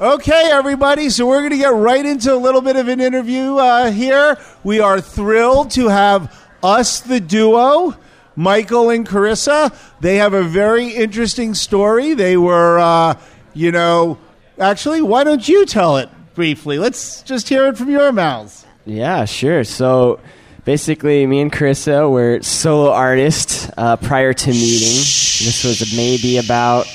Okay, everybody. So we're going to get right into a little bit of an interview uh, here. We are thrilled to have us, the duo, Michael and Carissa. They have a very interesting story. They were, uh, you know, actually, why don't you tell it briefly? Let's just hear it from your mouths. Yeah, sure. So basically, me and Carissa were solo artists uh, prior to meeting. This was maybe about,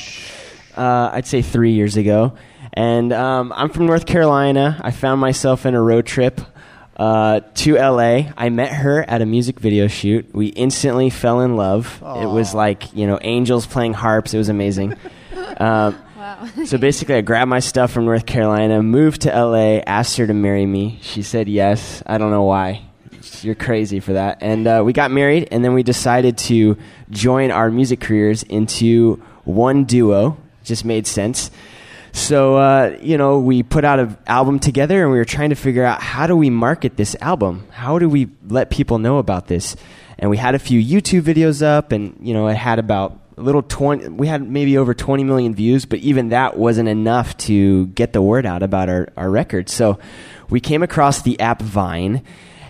uh, I'd say, three years ago. And um, I'm from North Carolina. I found myself in a road trip uh, to LA. I met her at a music video shoot. We instantly fell in love. It was like, you know, angels playing harps. It was amazing. um, Wow. so basically, I grabbed my stuff from North Carolina, moved to LA, asked her to marry me. She said yes. I don't know why. You're crazy for that. And uh, we got married, and then we decided to join our music careers into one duo. Just made sense. So, uh, you know, we put out an album together and we were trying to figure out how do we market this album? How do we let people know about this? And we had a few YouTube videos up and, you know, it had about a little 20, we had maybe over 20 million views, but even that wasn't enough to get the word out about our, our record. So we came across the app Vine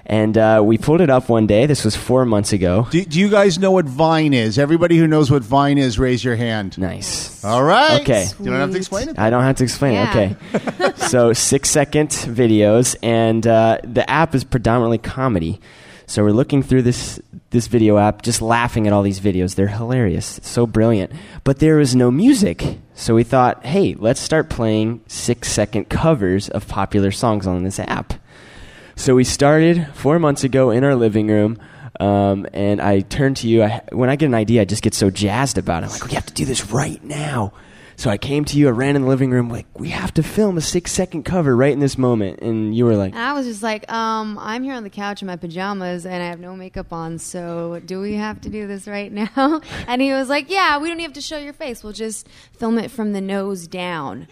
and uh, we pulled it up one day. This was four months ago. Do, do you guys know what Vine is? Everybody who knows what Vine is, raise your hand. Nice. All right. Okay. You don't have to explain it. I don't have to explain Yeah. it. Okay. so six second videos, and uh, the app is predominantly comedy. So we're looking through this this video app, just laughing at all these videos. They're hilarious, It's so brilliant. But there is no music, so we thought, hey, let's start playing six second covers of popular songs on this app. So we started four months ago in our living room. Um, and I turned to you. I, when I get an idea, I just get so jazzed about it. I'm like, we have to do this right now. So I came to you. I ran in the living room. Like, we have to film a six second cover right in this moment. And you were like, I was just like, um, I'm here on the couch in my pajamas and I have no makeup on, so do we have to do this right now? And he was like, Yeah, we don't even have to show your face. We'll just film it from the nose down.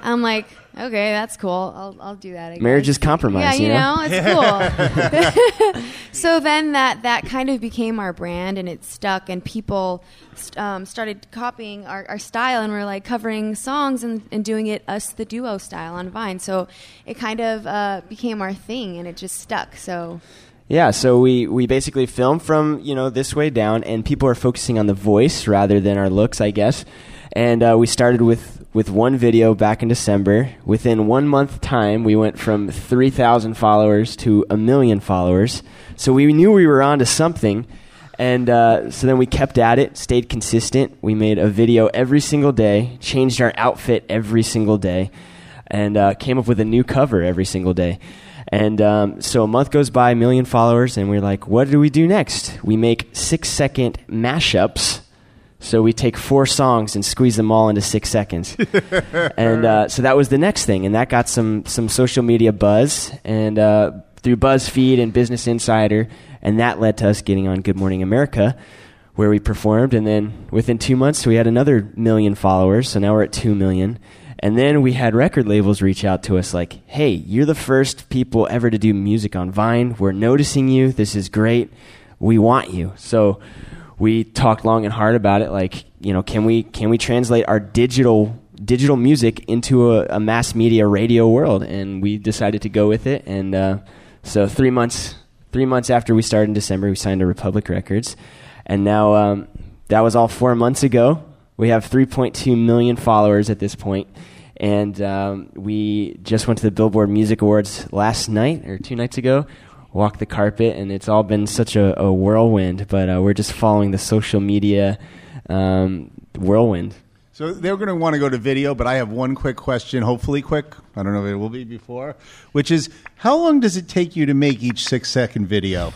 I'm like, okay, that's cool. I'll, I'll do that. I Marriage is compromise, Yeah, you you know? know, it's cool. so then that that kind of became our brand, and it stuck, and people st- um, started copying our, our style, and we're like covering songs and, and doing it us the duo style on Vine. So it kind of uh, became our thing, and it just stuck. So Yeah, so we, we basically film from you know this way down, and people are focusing on the voice rather than our looks, I guess. And uh, we started with with one video back in December. Within one month time, we went from three thousand followers to a million followers. So we knew we were onto something. And uh, so then we kept at it, stayed consistent. We made a video every single day, changed our outfit every single day, and uh, came up with a new cover every single day. And um, so a month goes by, a million followers, and we're like, what do we do next? We make six second mashups. So we take four songs and squeeze them all into six seconds. and uh, so that was the next thing, and that got some some social media buzz, and uh, through BuzzFeed and Business Insider, and that led to us getting on Good Morning America, where we performed, and then within two months we had another million followers. So now we're at two million. And then we had record labels reach out to us like, hey, you're the first people ever to do music on Vine. We're noticing you. This is great. We want you. So we talked long and hard about it like, you know, can we can we translate our digital digital music into a, a mass media radio world? And we decided to go with it. And uh, so three months three months after we started in December, we signed to Republic Records. And now um, that was all four months ago. We have 3.2 million followers at this point, and um, we just went to the Billboard Music Awards last night or two nights ago. Walked the carpet, and it's all been such a, a whirlwind. But uh, we're just following the social media um, whirlwind. So they're going to want to go to video, but I have one quick question, hopefully quick. I don't know if it will be before, which is how long does it take you to make each six second video?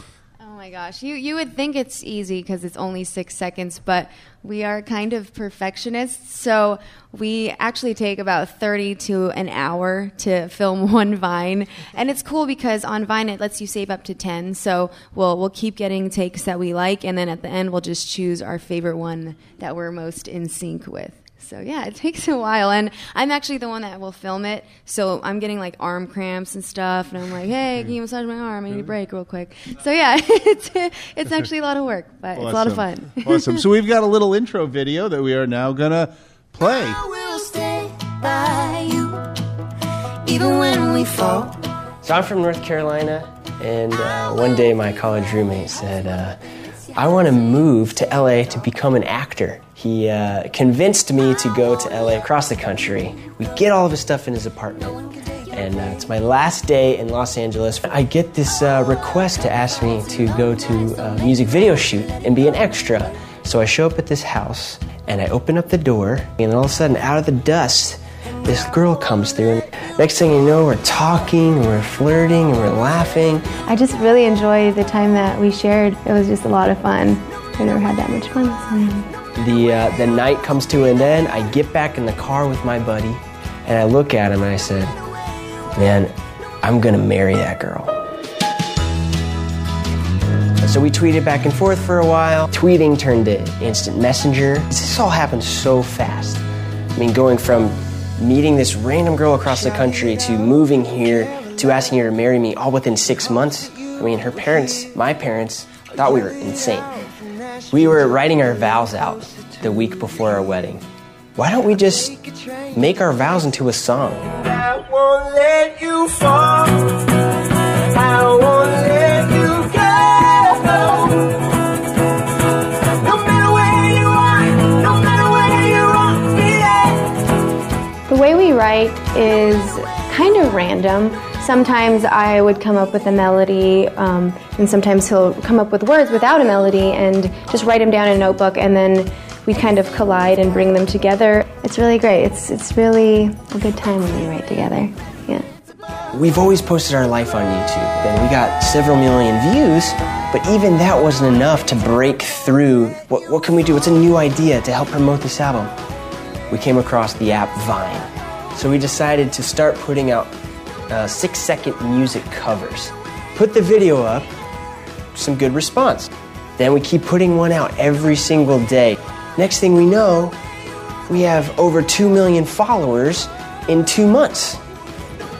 My gosh, you you would think it's easy because it's only six seconds, but we are kind of perfectionists, so we actually take about thirty to an hour to film one vine, and it's cool because on Vine it lets you save up to ten. So we'll we'll keep getting takes that we like, and then at the end we'll just choose our favorite one that we're most in sync with. So yeah, it takes a while, and I'm actually the one that will film it. So I'm getting like arm cramps and stuff, and I'm like, "Hey, can you massage my arm? I need a break real quick." So yeah, it's it's actually a lot of work, but it's a lot of fun. awesome. So we've got a little intro video that we are now going to play. I will stay by you even when we fall. So I'm from North Carolina, and uh, one day my college roommate said, uh, I want to move to LA to become an actor. He uh, convinced me to go to LA across the country. We get all of his stuff in his apartment. And uh, it's my last day in Los Angeles. I get this uh, request to ask me to go to a music video shoot and be an extra. So I show up at this house and I open up the door, and all of a sudden, out of the dust, this girl comes through. And next thing you know, we're talking, we're flirting, and we're laughing. I just really enjoyed the time that we shared. It was just a lot of fun. I never had that much fun. So. The, uh, the night comes to an end. I get back in the car with my buddy, and I look at him and I said, Man, I'm gonna marry that girl. So we tweeted back and forth for a while. Tweeting turned to instant messenger. This all happened so fast. I mean, going from meeting this random girl across the country to moving here to asking her to marry me all within six months. I mean, her parents, my parents, thought we were insane. We were writing our vows out the week before our wedding. Why don't we just make our vows into a song? Write is kind of random. Sometimes I would come up with a melody, um, and sometimes he'll come up with words without a melody and just write them down in a notebook, and then we kind of collide and bring them together. It's really great. It's, it's really a good time when we write together. Yeah. We've always posted our life on YouTube, and we got several million views, but even that wasn't enough to break through. What, what can we do? What's a new idea to help promote this album? We came across the app Vine. So we decided to start putting out uh, six second music covers. Put the video up, some good response. Then we keep putting one out every single day. Next thing we know, we have over 2 million followers in two months.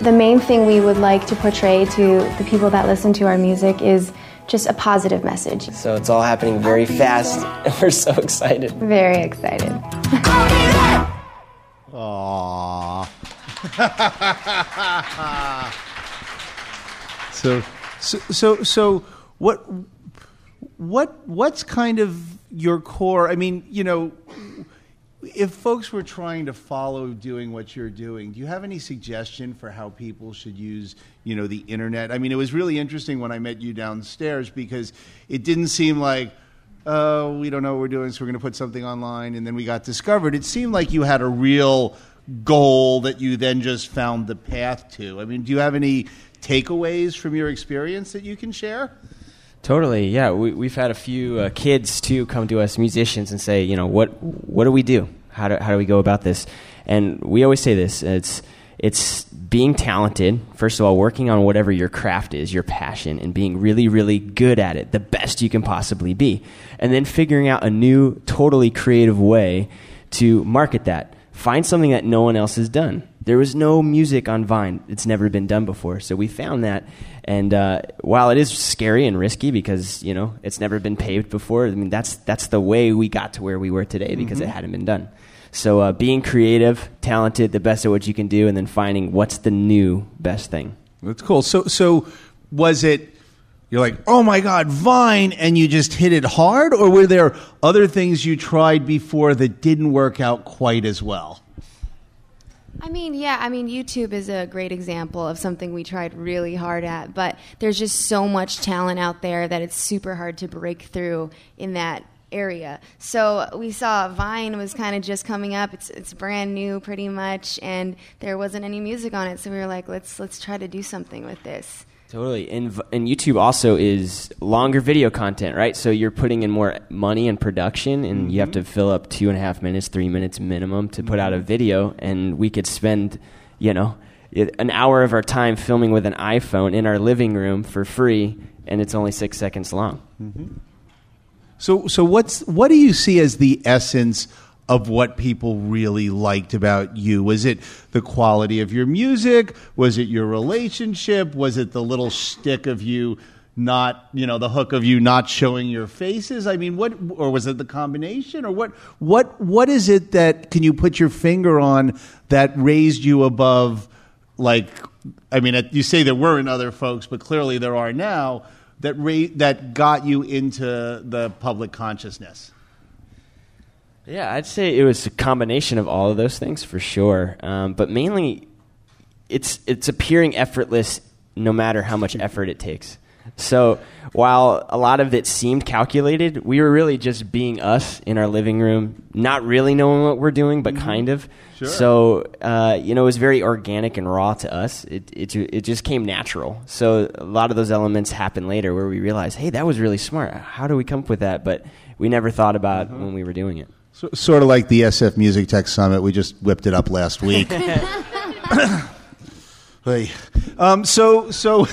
The main thing we would like to portray to the people that listen to our music is just a positive message. So it's all happening very fast, and we're so excited. Very excited. Aww. so, so, so, so, what, what, what's kind of your core? I mean, you know, if folks were trying to follow doing what you're doing, do you have any suggestion for how people should use, you know, the internet? I mean, it was really interesting when I met you downstairs because it didn't seem like, oh, we don't know what we're doing, so we're going to put something online, and then we got discovered. It seemed like you had a real goal that you then just found the path to. I mean, do you have any takeaways from your experience that you can share? Totally, yeah. We, we've had a few uh, kids too come to us, musicians, and say, you know, what what do we do? How do how do we go about this? And we always say this: it's it's being talented. First of all, working on whatever your craft is, your passion, and being really really good at it, the best you can possibly be, and then figuring out a new, totally creative way to market that. Find something that no one else has done. There was no music on Vine. It's never been done before. So we found that. And uh, while it is scary and risky because, you know, it's never been paved before, I mean, that's, that's the way we got to where we were today because it hadn't been done. So uh, being creative, talented, the best at what you can do, and then finding what's the new best thing. That's cool. So, so was it? You're like, oh my god, Vine, and you just hit it hard, or were there other things you tried before that didn't work out quite as well? I mean, yeah, I mean, YouTube is a great example of something we tried really hard at, but there's just so much talent out there that it's super hard to break through in that area. So we saw Vine was kind of just coming up. It's it's brand new pretty much and there wasn't any music on it. So we were like, let's let's try to do something with this. Totally. And, and YouTube also is longer video content, right? So you're putting in more money and production, and you have mm-hmm. to fill up two and a half minutes, three minutes minimum to put out a mm-hmm. video. And we could spend, you know, an hour of our time filming with an iPhone in our living room for free, and it's only six seconds long. Mm-hmm. So, so what's what do you see as the essence of what people really liked about you? Was it the quality of your music? Was it your relationship? Was it the little stick of you not, you know, the hook of you not showing your faces? I mean, what or was it the combination or what what what is it that can you put your finger on that raised you above like I mean, uh, you say there weren't other folks, but clearly there are now that ra- that got you into the public consciousness. Yeah, I'd say it was a combination of all of those things for sure. Um, but mainly, it's it's appearing effortless, no matter how much effort it takes. So while a lot of it seemed calculated, we were really just being us in our living room, not really knowing what we're doing, but kind of. Sure. So uh, you know, it was very organic and raw to us. It, it it just came natural. So a lot of those elements happen later, where we realize, hey, that was really smart. How do we come up with that? But we never thought about when we were doing it. So, sort of like the SF Music Tech Summit, we just whipped it up last week. Hey. um, so, so,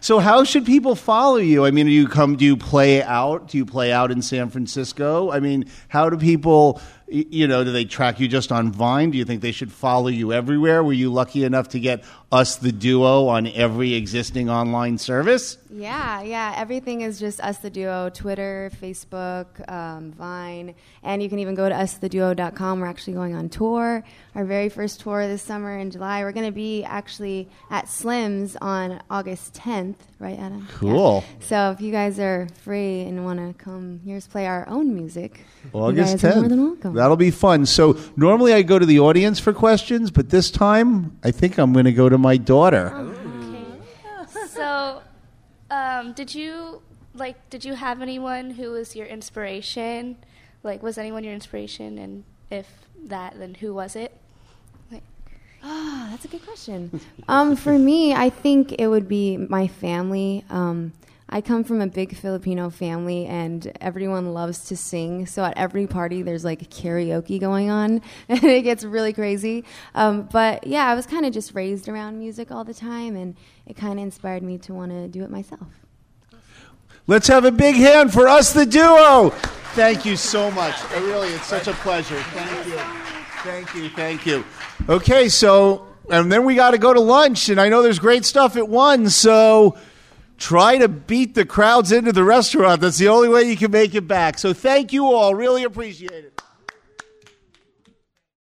so, how should people follow you? I mean, do you come? Do you play out? Do you play out in San Francisco? I mean, how do people? You know, do they track you just on Vine? Do you think they should follow you everywhere? Were you lucky enough to get us the duo on every existing online service? Yeah, yeah. Everything is just Us the Duo Twitter, Facebook, um, Vine, and you can even go to ustheduo.com. We're actually going on tour. Our very first tour this summer in July. We're going to be actually at Slim's on August 10th, right, Adam? Yeah. Cool. So if you guys are free and want to come, here's play our own music. August you guys are more than welcome. That'll be fun. So normally I go to the audience for questions, but this time I think I'm going to go to my daughter. Okay. So, um, did you like? Did you have anyone who was your inspiration? Like, was anyone your inspiration? And if that, then who was it? Like, Ah, that's a good question. um, for me, I think it would be my family. Um, I come from a big Filipino family, and everyone loves to sing. So at every party, there's like karaoke going on, and it gets really crazy. Um, but yeah, I was kind of just raised around music all the time, and it kind of inspired me to want to do it myself. Let's have a big hand for us, the duo. Thank you so much. Uh, Really, it's such a pleasure. Thank you. Thank you. Thank you. Okay, so, and then we got to go to lunch, and I know there's great stuff at one, so try to beat the crowds into the restaurant. That's the only way you can make it back. So thank you all. Really appreciate it.